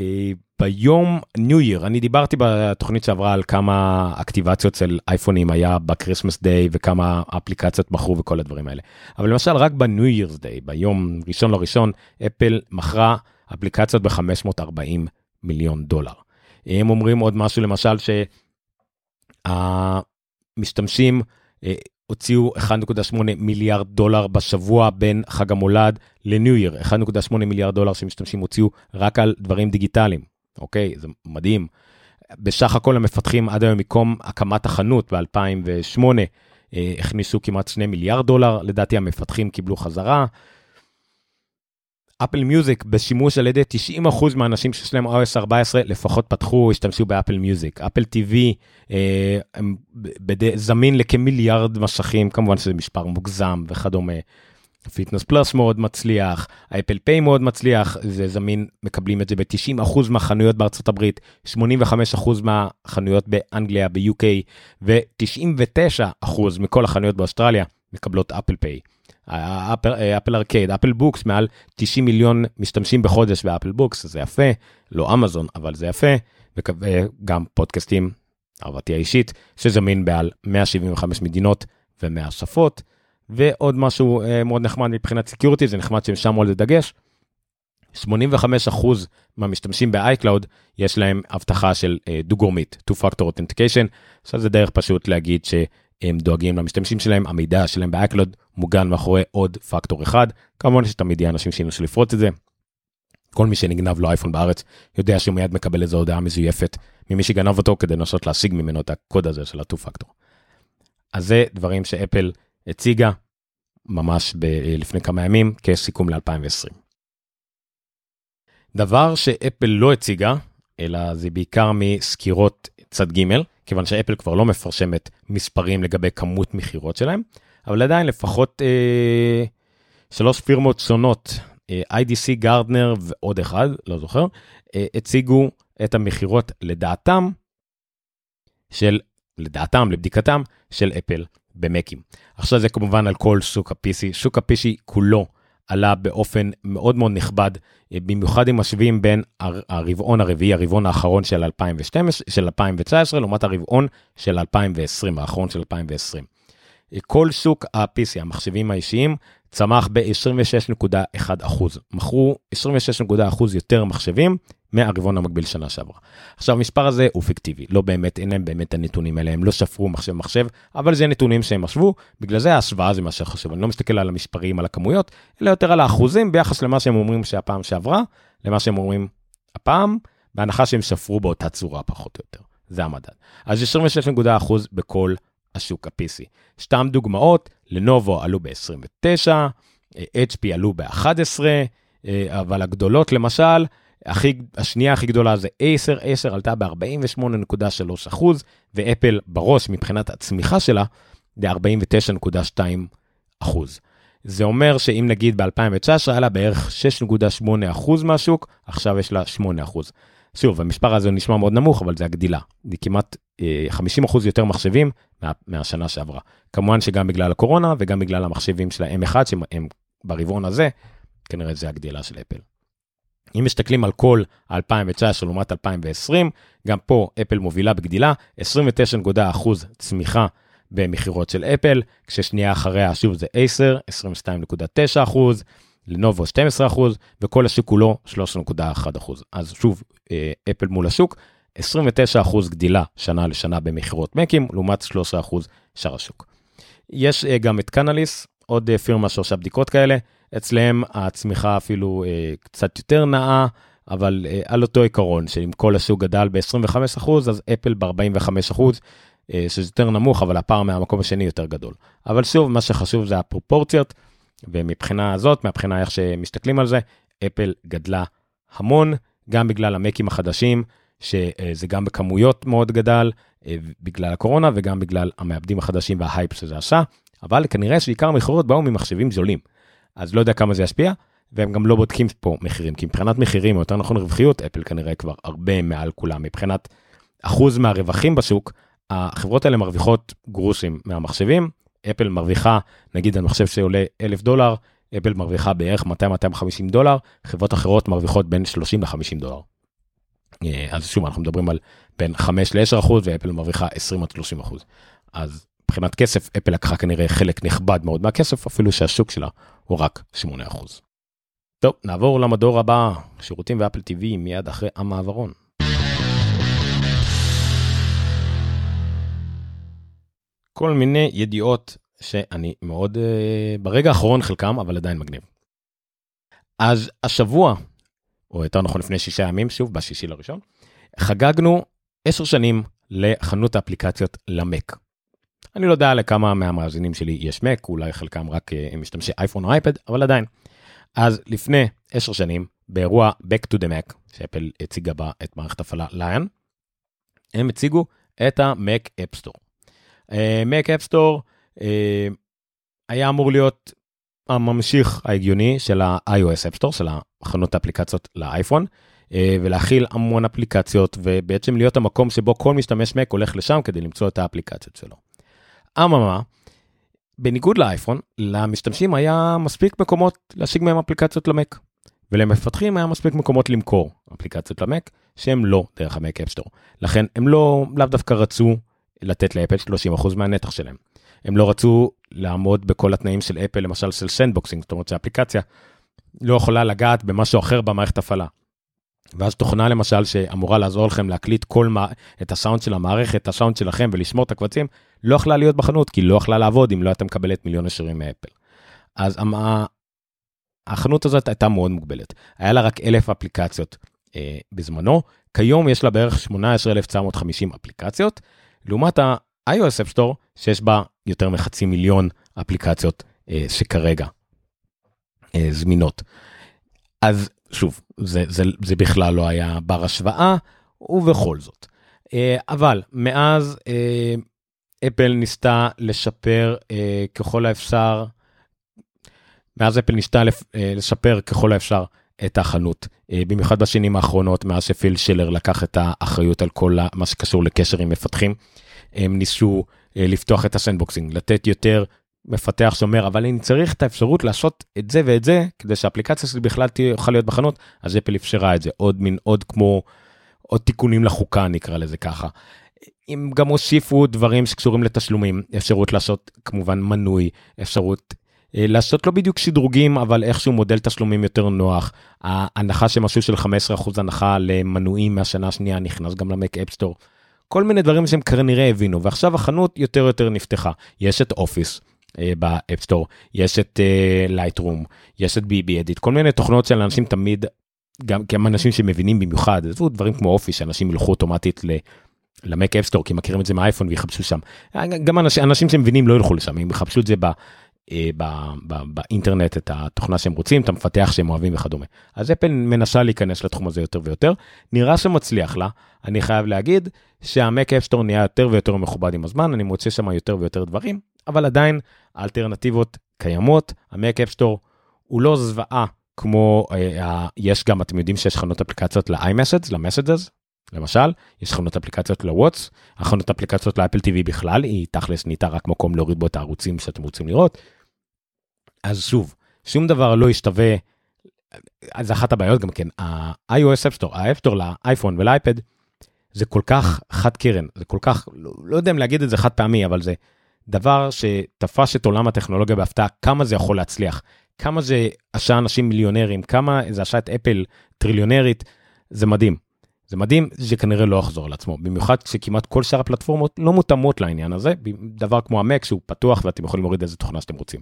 אה, ביום New Year, אני דיברתי בתוכנית שעברה על כמה אקטיבציות של אייפונים היה ב Christmas Day וכמה אפליקציות מכרו וכל הדברים האלה. אבל למשל רק ב New Year's Day, ביום ראשון לראשון, אפל מכרה אפליקציות ב-540 מיליון דולר. הם אומרים עוד משהו למשל שהמשתמשים הוציאו 1.8 מיליארד דולר בשבוע בין חג המולד לניו ייר, 1.8 מיליארד דולר שמשתמשים הוציאו רק על דברים דיגיטליים, אוקיי? זה מדהים. בסך הכל המפתחים עד היום מקום הקמת החנות ב-2008 אה, הכניסו כמעט 2 מיליארד דולר, לדעתי המפתחים קיבלו חזרה. אפל מיוזיק בשימוש על ידי 90% מהאנשים שיש להם iOS 14 לפחות פתחו, השתמשו באפל מיוזיק. אפל TV אה. זמין לכמיליארד מסכים, כמובן שזה מספר מוגזם וכדומה. Fitness Plus מאוד מצליח, ה Apple Pay מאוד מצליח, זה זמין, מקבלים את זה ב-90% מהחנויות בארצות הברית, 85% מהחנויות באנגליה, ב-UK, ו-99% מכל החנויות באוסטרליה מקבלות Apple Pay. Apple Arcade, Apple Books, מעל 90 מיליון משתמשים בחודש ב Apple Books, זה יפה, לא אמזון, אבל זה יפה, וגם פודקאסטים, אהבתי האישית, שזמין בעל 175 מדינות ו-100 שפות. ועוד משהו אה, מאוד נחמד מבחינת סקיורטי, זה נחמד שהם שמו על זה דגש. 85% מהמשתמשים ב-iCloud יש להם הבטחה של אה, דו-גורמית, two-factor authentication, עכשיו זה דרך פשוט להגיד ש... הם דואגים למשתמשים שלהם, המידע שלהם באקלוד מוגן מאחורי עוד פקטור אחד. כמובן שתמיד יהיה אנשים שינסו לפרוץ את זה. כל מי שנגנב לו אייפון בארץ יודע שהוא מיד מקבל איזו הודעה מזויפת ממי שגנב אותו כדי לנסות להשיג ממנו את הקוד הזה של ה-2 פקטור. אז זה דברים שאפל הציגה ממש ב- לפני כמה ימים כסיכום ל-2020. דבר שאפל לא הציגה, אלא זה בעיקר מסקירות צד ג', כיוון שאפל כבר לא מפרסמת מספרים לגבי כמות מכירות שלהם, אבל עדיין לפחות אה, שלוש פירמות שונות, אה, IDC, גרדנר ועוד אחד, לא זוכר, אה, הציגו את המכירות לדעתם של, לדעתם, לבדיקתם, של אפל במקים. עכשיו זה כמובן על כל שוק ה-PC, שוק ה-PC כולו עלה באופן מאוד מאוד נכבד, במיוחד אם משווים בין הרבעון הרביעי, הרבעון האחרון של 2012, של 2019, לעומת הרבעון של 2020, האחרון של 2020. אה, כל שוק ה-PC, המחשבים האישיים, צמח ב-26.1%. מכרו 26.1% יותר מחשבים מהרבעון המקביל שנה שעברה. עכשיו המספר הזה הוא פיקטיבי, לא באמת, אין להם באמת הנתונים האלה, הם לא ספרו מחשב מחשב, אבל זה נתונים שהם השוו, בגלל זה ההשוואה זה מה שחשוב, אני לא מסתכל על המספרים, על הכמויות, אלא יותר על האחוזים ביחס למה שהם אומרים שהפעם שעברה, למה שהם אומרים הפעם, בהנחה שהם ספרו באותה צורה פחות או יותר, זה המדד. אז 26.1% בכל השוק ה-PC. סתם דוגמאות, לנובו עלו ב-29, HP עלו ב-11, אבל הגדולות למשל, הכי, השנייה הכי גדולה זה 10, 10 עלתה ב-48.3 אחוז, ואפל בראש מבחינת הצמיחה שלה, זה 49.2 אחוז. זה אומר שאם נגיד ב-2019 היה לה בערך 6.8 אחוז מהשוק, עכשיו יש לה 8 אחוז. שוב, המספר הזה נשמע מאוד נמוך, אבל זה הגדילה. זה כמעט אה, 50 אחוז יותר מחשבים מה, מהשנה שעברה. כמובן שגם בגלל הקורונה וגם בגלל המחשבים של ה-M1 שהם ברבעון הזה, כנראה זה הגדילה של אפל. אם מסתכלים על כל 2019 לעומת 2020, גם פה אפל מובילה בגדילה, 29.1% צמיחה במכירות של אפל, כששנייה אחריה שוב זה 10, 22.9%, לנובו 12%, וכל השוק כולו 13.1%. אז שוב, אה, אפל מול השוק, 29% גדילה שנה לשנה במכירות מקים, לעומת 13% שאר השוק. יש אה, גם את קנליס, עוד אה, פירמה שעושה בדיקות כאלה, אצלם הצמיחה אפילו אה, קצת יותר נאה, אבל אה, על אותו עיקרון, שאם כל השוק גדל ב-25%, אז אפל ב-45%, אה, שזה יותר נמוך, אבל הפער מהמקום השני יותר גדול. אבל שוב, מה שחשוב זה הפרופורציות, ומבחינה הזאת, מבחינה איך שמסתכלים על זה, אפל גדלה המון, גם בגלל המקים החדשים, שזה גם בכמויות מאוד גדל, אה, בגלל הקורונה וגם בגלל המעבדים החדשים וההייפ שזה עשה, אבל כנראה שעיקר המכירות באו ממחשבים זולים. אז לא יודע כמה זה ישפיע, והם גם לא בודקים פה מחירים, כי מבחינת מחירים, או יותר נכון רווחיות, אפל כנראה כבר הרבה מעל כולם. מבחינת אחוז מהרווחים בשוק, החברות האלה מרוויחות גרושים מהמחשבים, אפל מרוויחה, נגיד על מחשב שעולה 1,000 דולר, אפל מרוויחה בערך 200-250 דולר, חברות אחרות מרוויחות בין 30 ל-50 דולר. אה, אז שוב, אנחנו מדברים על בין 5 ל-10 אחוז, ואפל מרוויחה 20 עד 30 אחוז. אז מבחינת כסף, אפל לקחה כנראה חלק נכבד מאוד מהכסף, אפילו שהשוק שלה הוא רק 8 אחוז. טוב, נעבור למדור הבא, שירותים ואפל TV מיד אחרי המעברון. כל מיני ידיעות שאני מאוד uh, ברגע האחרון חלקם אבל עדיין מגניב. אז השבוע או יותר נכון לפני שישה ימים שוב בשישי לראשון חגגנו עשר שנים לחנות האפליקציות למק. אני לא יודע לכמה מהמאזינים שלי יש מק אולי חלקם רק uh, משתמשי אייפון או אייפד אבל עדיין. אז לפני עשר שנים באירוע Back to the Mac שאפל הציגה בה את מערכת הפעלה Lion. הם הציגו את ה Mac App Store. Mac App Store היה אמור להיות הממשיך ההגיוני של ה-iOS Store, של החנות האפליקציות לאייפון, אה, ולהכיל המון אפליקציות, ובעצם להיות המקום שבו כל משתמש מק הולך לשם כדי למצוא את האפליקציות שלו. אממה, בניגוד לאייפון, למשתמשים היה מספיק מקומות להשיג מהם אפליקציות למק, ולמפתחים היה מספיק מקומות למכור אפליקציות למק, שהם לא דרך ה Mac App Store. לכן הם לא, לאו דווקא רצו לתת לאפל 30% מהנתח שלהם. הם לא רצו לעמוד בכל התנאים של אפל, למשל של sandboxing, זאת אומרת שהאפליקציה לא יכולה לגעת במשהו אחר במערכת הפעלה. ואז תוכנה למשל שאמורה לעזור לכם להקליט כל מה, את הסאונד של המערכת, את הסאונד שלכם ולשמור את הקבצים, לא יכלה להיות בחנות, כי לא יכלה לעבוד אם לא הייתה מקבלת מיליון ישירים מאפל. אז המה, החנות הזאת הייתה מאוד מוגבלת. היה לה רק אלף אפליקציות אה, בזמנו, כיום יש לה בערך 18,950 אפליקציות, לעומת ה-iOS App Store שיש בה יותר מחצי מיליון אפליקציות אה, שכרגע אה, זמינות. אז שוב, זה, זה, זה בכלל לא היה בר השוואה, ובכל זאת. אה, אבל מאז אה, אפל ניסתה לשפר אה, ככל האפשר, מאז אפל ניסתה לשפר ככל האפשר את החנות, במיוחד בשנים האחרונות, מאז שפיל שילר לקח את האחריות על כל מה שקשור לקשר עם מפתחים. הם ניסו לפתוח את ה sandboxing, לתת יותר מפתח שאומר, אבל אני צריך את האפשרות לעשות את זה ואת זה, כדי שהאפליקציה שלי בכלל תוכל להיות בחנות, אז אפל אפשרה את זה, עוד מין, עוד כמו, עוד תיקונים לחוקה נקרא לזה ככה. הם גם הוסיפו דברים שקשורים לתשלומים, אפשרות לעשות כמובן מנוי, אפשרות אה, לעשות לא בדיוק שדרוגים, אבל איכשהו מודל תשלומים יותר נוח. ההנחה שמשהו של 15% הנחה למנויים מהשנה השנייה נכנס גם ל Mac App Store. כל מיני דברים שהם כנראה הבינו, ועכשיו החנות יותר יותר נפתחה. יש את Office ב App Store, יש את Lightroom, uh, יש את BBEdit, כל מיני תוכנות של אנשים תמיד, גם, גם אנשים שמבינים במיוחד, עזבו דברים כמו Office, שאנשים ילכו אוטומטית ל... ל Mac App Store כי מכירים את זה מהאייפון ויחפשו שם. גם אנשים, אנשים שמבינים לא ילכו לשם, הם יחפשו את זה ב, אה, ב, ב, באינטרנט את התוכנה שהם רוצים, את המפתח שהם אוהבים וכדומה. אז אפל מנסה להיכנס לתחום הזה יותר ויותר, נראה שמצליח לה, אני חייב להגיד שה Mac App Store נהיה יותר ויותר מכובד עם הזמן, אני מוצא שם יותר ויותר דברים, אבל עדיין האלטרנטיבות קיימות, ה Mac App Store הוא לא זוועה כמו, אה, יש גם, אתם יודעים שיש חנות אפליקציות ל-iMessage, ל-Messages, למשל, יש חנות אפליקציות לוואטס, החנות אפליקציות לאפל TV בכלל, היא תכלס נהייתה רק מקום להוריד בו את הערוצים שאתם רוצים לראות. אז שוב, שום דבר לא ישתווה, זה אחת הבעיות גם כן, ה-iOS ה-App Store לאייפון ולאייפד, זה כל כך חד קרן, זה כל כך, לא, לא יודע אם להגיד את זה חד פעמי, אבל זה דבר שתפס את עולם הטכנולוגיה בהפתעה, כמה זה יכול להצליח, כמה זה עשה אנשים מיליונרים, כמה זה עשה את אפל טריליונרית, זה מדהים. זה מדהים זה כנראה לא יחזור על עצמו, במיוחד שכמעט כל שאר הפלטפורמות לא מותאמות לעניין הזה, דבר כמו המק שהוא פתוח ואתם יכולים להוריד איזה תוכנה שאתם רוצים.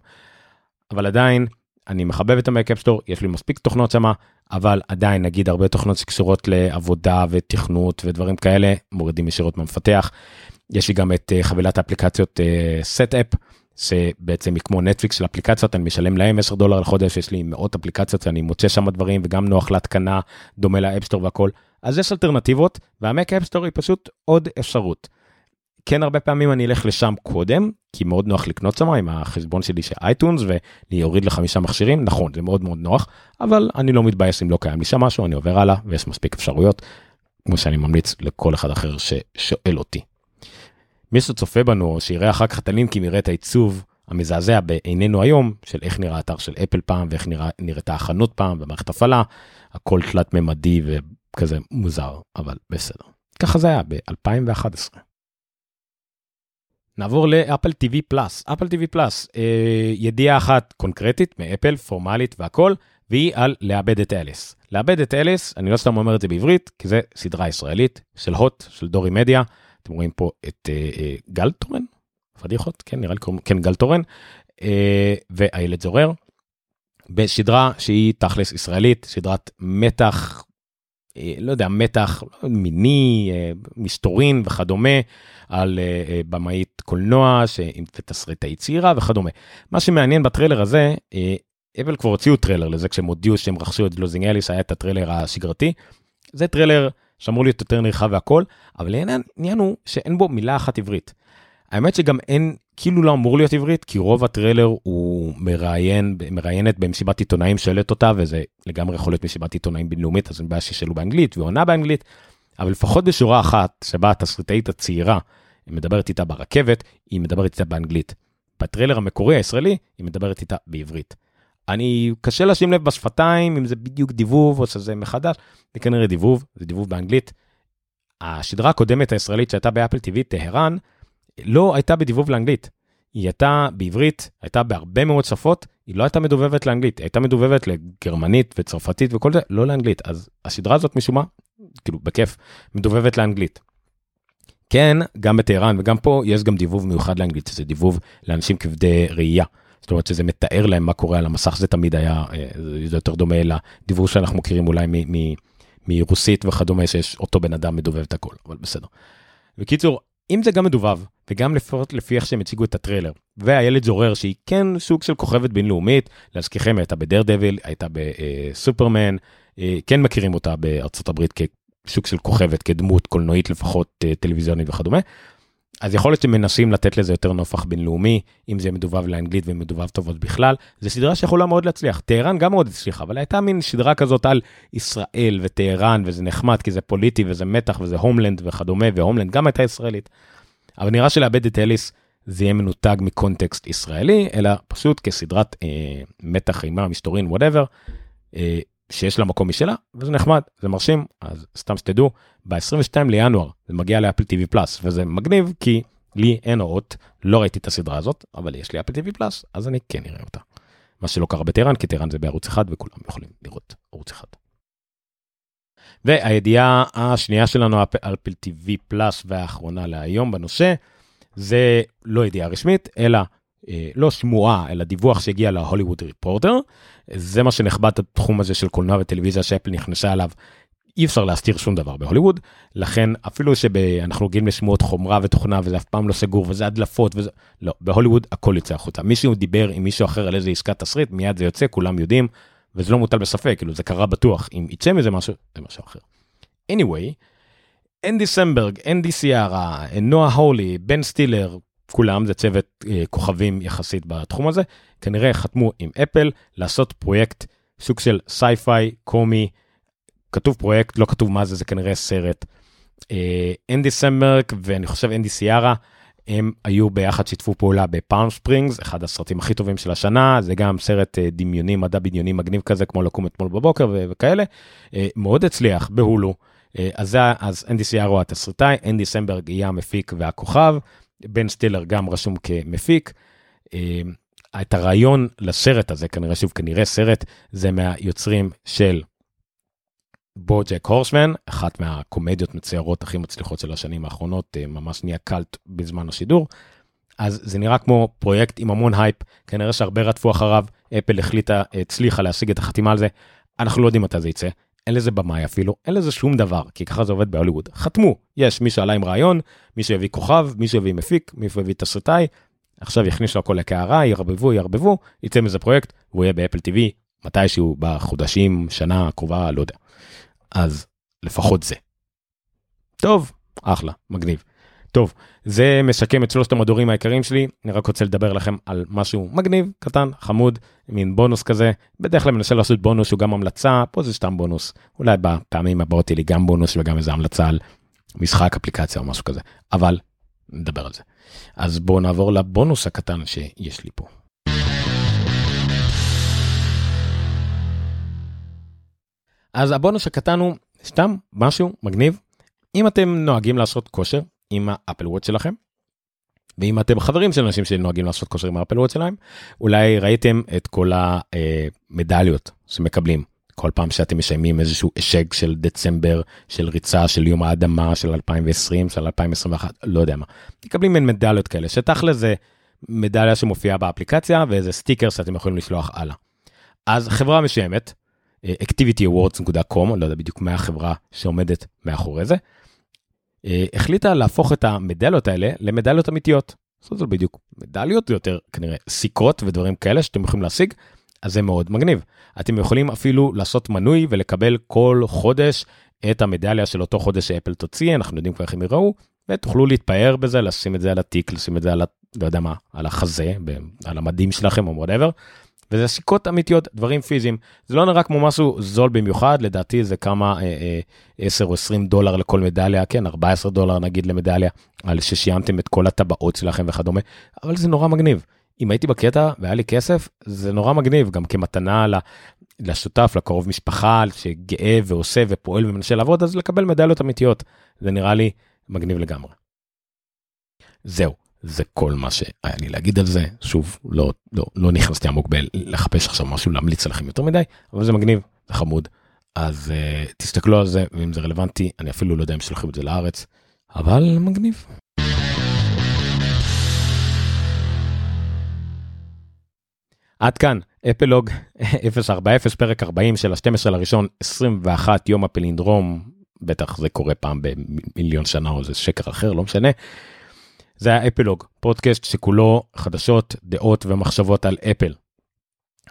אבל עדיין, אני מחבב את המק אפסטור, יש לי מספיק תוכנות שמה, אבל עדיין נגיד הרבה תוכנות שקשורות לעבודה ותכנות ודברים כאלה, מורידים ישירות מהמפתח. יש לי גם את uh, חבילת האפליקציות Setapp, שבעצם היא כמו נטפליקס של אפליקציות, אני משלם להם 10 דולר לחודש, יש לי מאות אפליקציות, אני מוצא שם דברים וגם נוח להתקנה, דומה ל App Store והכל. אז יש אלטרנטיבות, וה Mac App Store היא פשוט עוד אפשרות. כן הרבה פעמים אני אלך לשם קודם, כי מאוד נוח לקנות שם עם החשבון שלי של iTunes ולהוריד לחמישה מכשירים, נכון זה מאוד מאוד נוח, אבל אני לא מתבאס אם לא קיים לי שם משהו, אני עובר הלאה ויש מספיק אפשרויות, כמו שאני ממליץ לכל אחד אחר ששואל אותי. מי שצופה בנו או שיראה אחר כך את הלינקים יראה את העיצוב המזעזע בעינינו היום של איך נראה האתר של אפל פעם ואיך נראה, נראית החנות פעם ומערכת הפעלה, הכל תלת ממדי וכזה מוזר, אבל בסדר. ככה זה היה ב-2011. נעבור לאפל TV פלאס. אפל TV פלאס, אה, ידיעה אחת קונקרטית מאפל, פורמלית והכל, והיא על לאבד את אליס. לאבד את אליס, אני לא סתם אומר את זה בעברית, כי זה סדרה ישראלית של הוט, של דורי מדיה. אתם רואים פה את אה, אה, גל תורן, פדיחות, כן, נראה לי קוראים, כן, גל תורן, אה, ואיילת זורר, בסדרה שהיא תכלס ישראלית, סדרת מתח, לא יודע, מתח מיני, מסתורין וכדומה, על במאית קולנוע ותסריטאי צעירה וכדומה. מה שמעניין בטריילר הזה, אבל כבר הוציאו טריילר לזה כשהם הודיעו שהם רכשו את Losing Alice, היה את הטריילר השגרתי. זה טריילר שאמור להיות יותר נרחב והכל, אבל העניין הוא שאין בו מילה אחת עברית. האמת שגם אין, כאילו לא אמור להיות עברית, כי רוב הטריילר הוא מראיין, מראיינת במסיבת עיתונאים שואלת אותה, וזה לגמרי יכול להיות מסיבת עיתונאים בינלאומית, אז אין בעיה שישאלו באנגלית ועונה באנגלית, אבל לפחות בשורה אחת, שבה התסריטאית הצעירה, היא מדברת איתה ברכבת, היא מדברת איתה באנגלית. בטריילר המקורי הישראלי, היא מדברת איתה בעברית. אני, קשה לשים לב בשפתיים אם זה בדיוק דיבוב או שזה מחדש, זה כנראה דיבוב, זה דיבוב באנגלית. השדרה הקודמת הישראלית שהייתה באפל TV, טהרן, לא הייתה בדיבוב לאנגלית. היא הייתה בעברית, הייתה בהרבה מאוד שפות, היא לא הייתה מדובבת לאנגלית, היא הייתה מדובבת לגרמנית וצרפתית וכל זה, לא לאנגלית. אז השדרה הזאת משום מה, כאילו בכיף, מדובבת לאנגלית. כן, גם בטהרן וגם פה יש גם דיבוב מיוחד לאנגלית, שזה דיבוב לאנשים כבדי ראייה. זאת אומרת שזה מתאר להם מה קורה על המסך, זה תמיד היה, אה, זה יותר דומה לדיבור שאנחנו מכירים אולי מרוסית וכדומה, שיש אותו בן אדם מדובב את הכל, אבל בסדר. בקיצור, אם זה גם מדובב, וגם לפחות לפי איך שהם הציגו את הטריילר, והילד זורר שהיא כן סוג של כוכבת בינלאומית, להזכירכם, הייתה בדר דביל, הייתה בסופרמן, אה, כן מכירים אותה בארצות הברית כסוג של כוכבת, כדמות קולנועית לפחות אה, טלוויזיונית וכדומה. אז יכול להיות שמנסים לתת לזה יותר נופח בינלאומי, אם זה מדובב לאנגלית ומדובב טובות בכלל. זו סדרה שיכולה מאוד להצליח. טהרן גם מאוד הצליחה, אבל הייתה מין סדרה כזאת על ישראל וטהרן, וזה נחמד כי זה פוליטי וזה מתח וזה הומלנד וכדומה, והומלנד גם הייתה ישראלית. אבל נראה שלאבד את אליס זה יהיה מנותג מקונטקסט ישראלי, אלא פשוט כסדרת אה, מתח, אימה, מסתורין, whatever, אה, שיש לה מקום משלה, וזה נחמד, זה מרשים, אז סתם שתדעו, ב-22 לינואר זה מגיע ל Apple TV Plus, וזה מגניב כי לי אין HOT, לא ראיתי את הסדרה הזאת, אבל יש לי Apple TV Plus, אז אני כן אראה אותה. מה שלא קרה בטהרן, כי טהרן זה בערוץ אחד וכולם יכולים לראות ערוץ אחד. והידיעה השנייה שלנו, Apple TV Plus והאחרונה להיום בנושא, זה לא ידיעה רשמית, אלא לא שמועה, אלא דיווח שהגיע להוליווד ריפורטר. זה מה שנחבט התחום הזה של קולנוע וטלוויזיה שאפל נכנסה אליו. אי אפשר להסתיר שום דבר בהוליווד, לכן אפילו שאנחנו רגילים לשמועות חומרה ותוכנה וזה אף פעם לא סגור וזה הדלפות וזה, לא, בהוליווד הכל יוצא החוצה. מישהו דיבר עם מישהו אחר על איזה עסקת תסריט, מיד זה יוצא, כולם יודעים, וזה לא מוטל בספק, כאילו זה קרה בטוח, אם יצא מזה משהו, זה משהו אחר. anyway, אנדי סמברג, אנדי סיארה, נועה הולי, בן סטילר, כולם זה צוות אה, כוכבים יחסית בתחום הזה, כנראה חתמו עם אפל לעשות פרויקט סוג של sci-fi קומי, כתוב פרויקט, לא כתוב מה זה, זה כנראה סרט. אה, אנדי סמברג ואני חושב אנדי סיארה, הם היו ביחד, שיתפו פעולה ב Palm Springs, אחד הסרטים הכי טובים של השנה, זה גם סרט אה, דמיוני, מדע בדיוני מגניב כזה, כמו לקום אתמול בבוקר וכאלה, אה, מאוד הצליח בהולו. אה, אז זה, אז אנדי סיארה התסריטאי, אנדי סמברג יהיה המפיק והכוכב. בן סטילר גם רשום כמפיק. אה, את הרעיון לסרט הזה, כנראה שוב, כנראה סרט, זה מהיוצרים של BoJack Horseman, אחת מהקומדיות מצוירות הכי מצליחות של השנים האחרונות, אה, ממש נהיה קאלט בזמן השידור. אז זה נראה כמו פרויקט עם המון הייפ, כנראה שהרבה רדפו אחריו, אפל החליטה, הצליחה להשיג את החתימה על זה, אנחנו לא יודעים מתי זה יצא, אין לזה במאי אפילו, אין לזה שום דבר, כי ככה זה עובד בהוליווד. חתמו, יש מי שעלה עם רעיון, מי שהביא כוכב, מי שהביא מפיק, מי שהביא תסריטאי, עכשיו יכניסו הכל לקערה, יערבבו, יערבבו, יצא מזה פרויקט, והוא יהיה באפל TV מתישהו בחודשים, שנה הקרובה, לא יודע. אז לפחות זה. טוב, אחלה, מגניב. טוב, זה משקם את שלושת המדורים העיקריים שלי, אני רק רוצה לדבר לכם על משהו מגניב, קטן, חמוד, מין בונוס כזה, בדרך כלל מנסה לעשות בונוס שהוא גם המלצה, פה זה סתם בונוס, אולי בפעמים הבאות יהיה לי גם בונוס וגם איזה המלצה על משחק אפליקציה או משהו כזה, אבל נדבר על זה. אז בואו נעבור לבונוס הקטן שיש לי פה. אז הבונוס הקטן הוא סתם משהו מגניב. אם אתם נוהגים לעשות כושר עם האפל וואט שלכם, ואם אתם חברים של אנשים שנוהגים לעשות כושר עם האפל וואט שלהם, אולי ראיתם את כל המדליות שמקבלים כל פעם שאתם משיימים איזשהו השג של דצמבר, של ריצה, של יום האדמה, של 2020, של 2021, לא יודע מה. מקבלים מין מדליות כאלה, שתכל'ס זה מדליה שמופיעה באפליקציה ואיזה סטיקר שאתם יכולים לשלוח הלאה. אז חברה מסוימת, activityawards.com, אני לא יודע בדיוק מה החברה שעומדת מאחורי זה, אה, החליטה להפוך את המדליות האלה למדליות אמיתיות. זאת אומרת בדיוק מדליות יותר כנראה סיכות ודברים כאלה שאתם יכולים להשיג, אז זה מאוד מגניב. אתם יכולים אפילו לעשות מנוי ולקבל כל חודש את המדליה של אותו חודש שאפל תוציא, אנחנו יודעים כבר איך הם יראו, ותוכלו להתפאר בזה, לשים את זה על התיק, לשים את זה על, לא יודע מה, על החזה, על המדים שלכם או whatever. וזה סיכות אמיתיות, דברים פיזיים. זה לא נראה כמו משהו זול במיוחד, לדעתי זה כמה אה, אה, 10 או 20 דולר לכל מדליה, כן, 14 דולר נגיד למדליה, על ששיימתם את כל הטבעות שלכם וכדומה, אבל זה נורא מגניב. אם הייתי בקטע והיה לי כסף, זה נורא מגניב, גם כמתנה לשותף, לקרוב משפחה, שגאה ועושה ופועל ומנסה לעבוד, אז לקבל מדליות אמיתיות. זה נראה לי מגניב לגמרי. זהו, זה כל מה שהיה לי להגיד על זה. שוב, לא, לא, לא נכנסתי עמוק בלחפש עכשיו משהו להמליץ עליכם יותר מדי, אבל זה מגניב, זה חמוד. אז uh, תסתכלו על זה, ואם זה רלוונטי, אני אפילו לא יודע אם שלחו את זה לארץ, אבל מגניב. עד כאן, אפלוג 040, פרק 40 של ה-12 לראשון, 21 יום הפלינדרום, בטח זה קורה פעם במיליון שנה או זה שקר אחר, לא משנה. זה היה אפלוג, פודקאסט שכולו חדשות, דעות ומחשבות על אפל.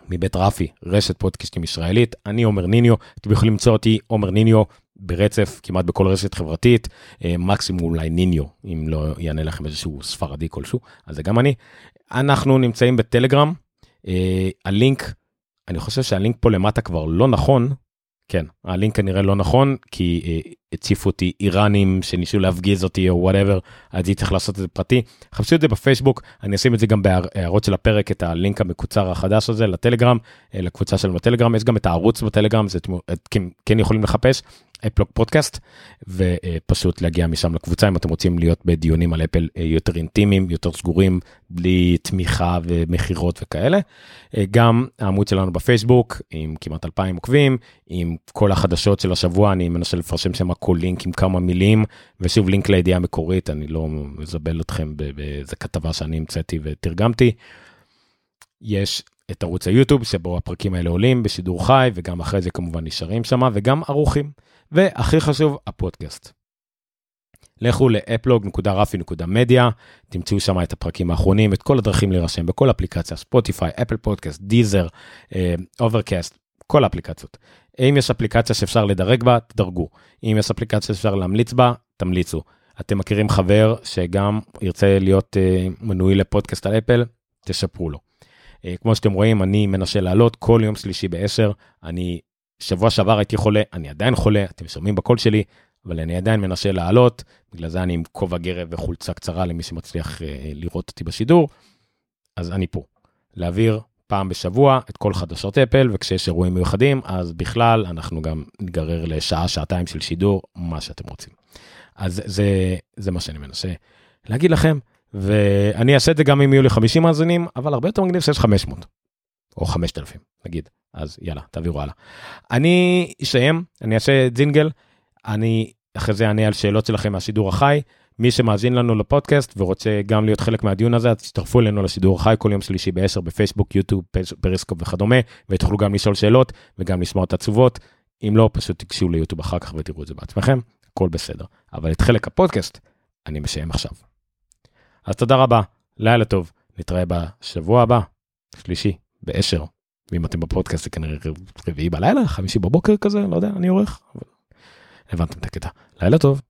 מבית רפי, רשת פודקאסטים ישראלית, אני עומר ניניו, אתם יכולים למצוא אותי עומר ניניו ברצף כמעט בכל רשת חברתית, אה, מקסימום אולי ניניו, אם לא יענה לכם איזשהו ספרדי כלשהו, אז זה גם אני. אנחנו נמצאים בטלגרם, אה, הלינק, אני חושב שהלינק פה למטה כבר לא נכון, כן, הלינק כנראה לא נכון, כי אה, הציפו אותי איראנים שניסו להפגיז אותי או whatever, אז הייתי צריך לעשות את זה פרטי. חפשו את זה בפייסבוק, אני אשים את זה גם בהערות של הפרק, את הלינק המקוצר החדש הזה לטלגרם, אה, לקבוצה שלנו בטלגרם, יש גם את הערוץ בטלגרם, זה כן, כן יכולים לחפש, אפלוג פודקאסט, ופשוט להגיע משם לקבוצה אם אתם רוצים להיות בדיונים על אפל אה, יותר אינטימיים, יותר סגורים, בלי תמיכה ומכירות וכאלה. אה, גם העמוד שלנו בפייסבוק, עם כמעט 2,000 עוקבים, עם כל החדשות של השבוע, אני מנסה לפרשם שם כל לינק עם כמה מילים, ושוב לינק לידיעה המקורית, אני לא מזבל אתכם באיזה כתבה שאני המצאתי ותרגמתי. יש את ערוץ היוטיוב שבו הפרקים האלה עולים בשידור חי וגם אחרי זה כמובן נשארים שם וגם ערוכים. והכי חשוב הפודקאסט. לכו לאפלוג.רפי.מדיה, תמצאו שם את הפרקים האחרונים, את כל הדרכים להירשם בכל אפליקציה, ספוטיפיי, Apple Podcast, Deezer, Overcast, כל האפליקציות. אם יש אפליקציה שאפשר לדרג בה, תדרגו. אם יש אפליקציה שאפשר להמליץ בה, תמליצו. אתם מכירים חבר שגם ירצה להיות uh, מנוי לפודקאסט על אפל, תשפרו לו. Uh, כמו שאתם רואים, אני מנסה לעלות כל יום שלישי ב-10, אני שבוע שעבר הייתי חולה, אני עדיין חולה, אתם שומעים בקול שלי, אבל אני עדיין מנסה לעלות, בגלל זה אני עם כובע גרב וחולצה קצרה למי שמצליח uh, לראות אותי בשידור, אז אני פה. להעביר פעם בשבוע את כל חדשות אפל, וכשיש אירועים מיוחדים, אז בכלל אנחנו גם ניגרר לשעה, שעתיים של שידור, מה שאתם רוצים. אז זה, זה מה שאני מנסה להגיד לכם, ואני אעשה את זה גם אם יהיו לי 50 מאזינים, אבל הרבה יותר מגניב שיש 500, או 5,000 נגיד, אז יאללה, תעבירו הלאה. אני אסיים, אני אעשה זינגל, אני אחרי זה אענה על שאלות שלכם מהשידור החי. מי שמאזין לנו לפודקאסט ורוצה גם להיות חלק מהדיון הזה, אז תצטרפו אלינו לשידור החי כל יום שלישי ב-10 בפייסבוק, יוטיוב, פריסקופ וכדומה, ותוכלו גם לשאול שאלות וגם לשמוע את התשובות. אם לא, פשוט תיגשו ליוטיוב אחר כך ותראו את זה בעצמכם, הכל בסדר. אבל את חלק הפודקאסט אני מסיים עכשיו. אז תודה רבה, לילה טוב, נתראה בשבוע הבא, שלישי, באשר. ואם אתם בפודקאסט זה כנראה רביעי בלילה, חמישי בבוקר כזה, לא יודע, אני עורך. אבל... הבנתם את הקטע. לילה טוב.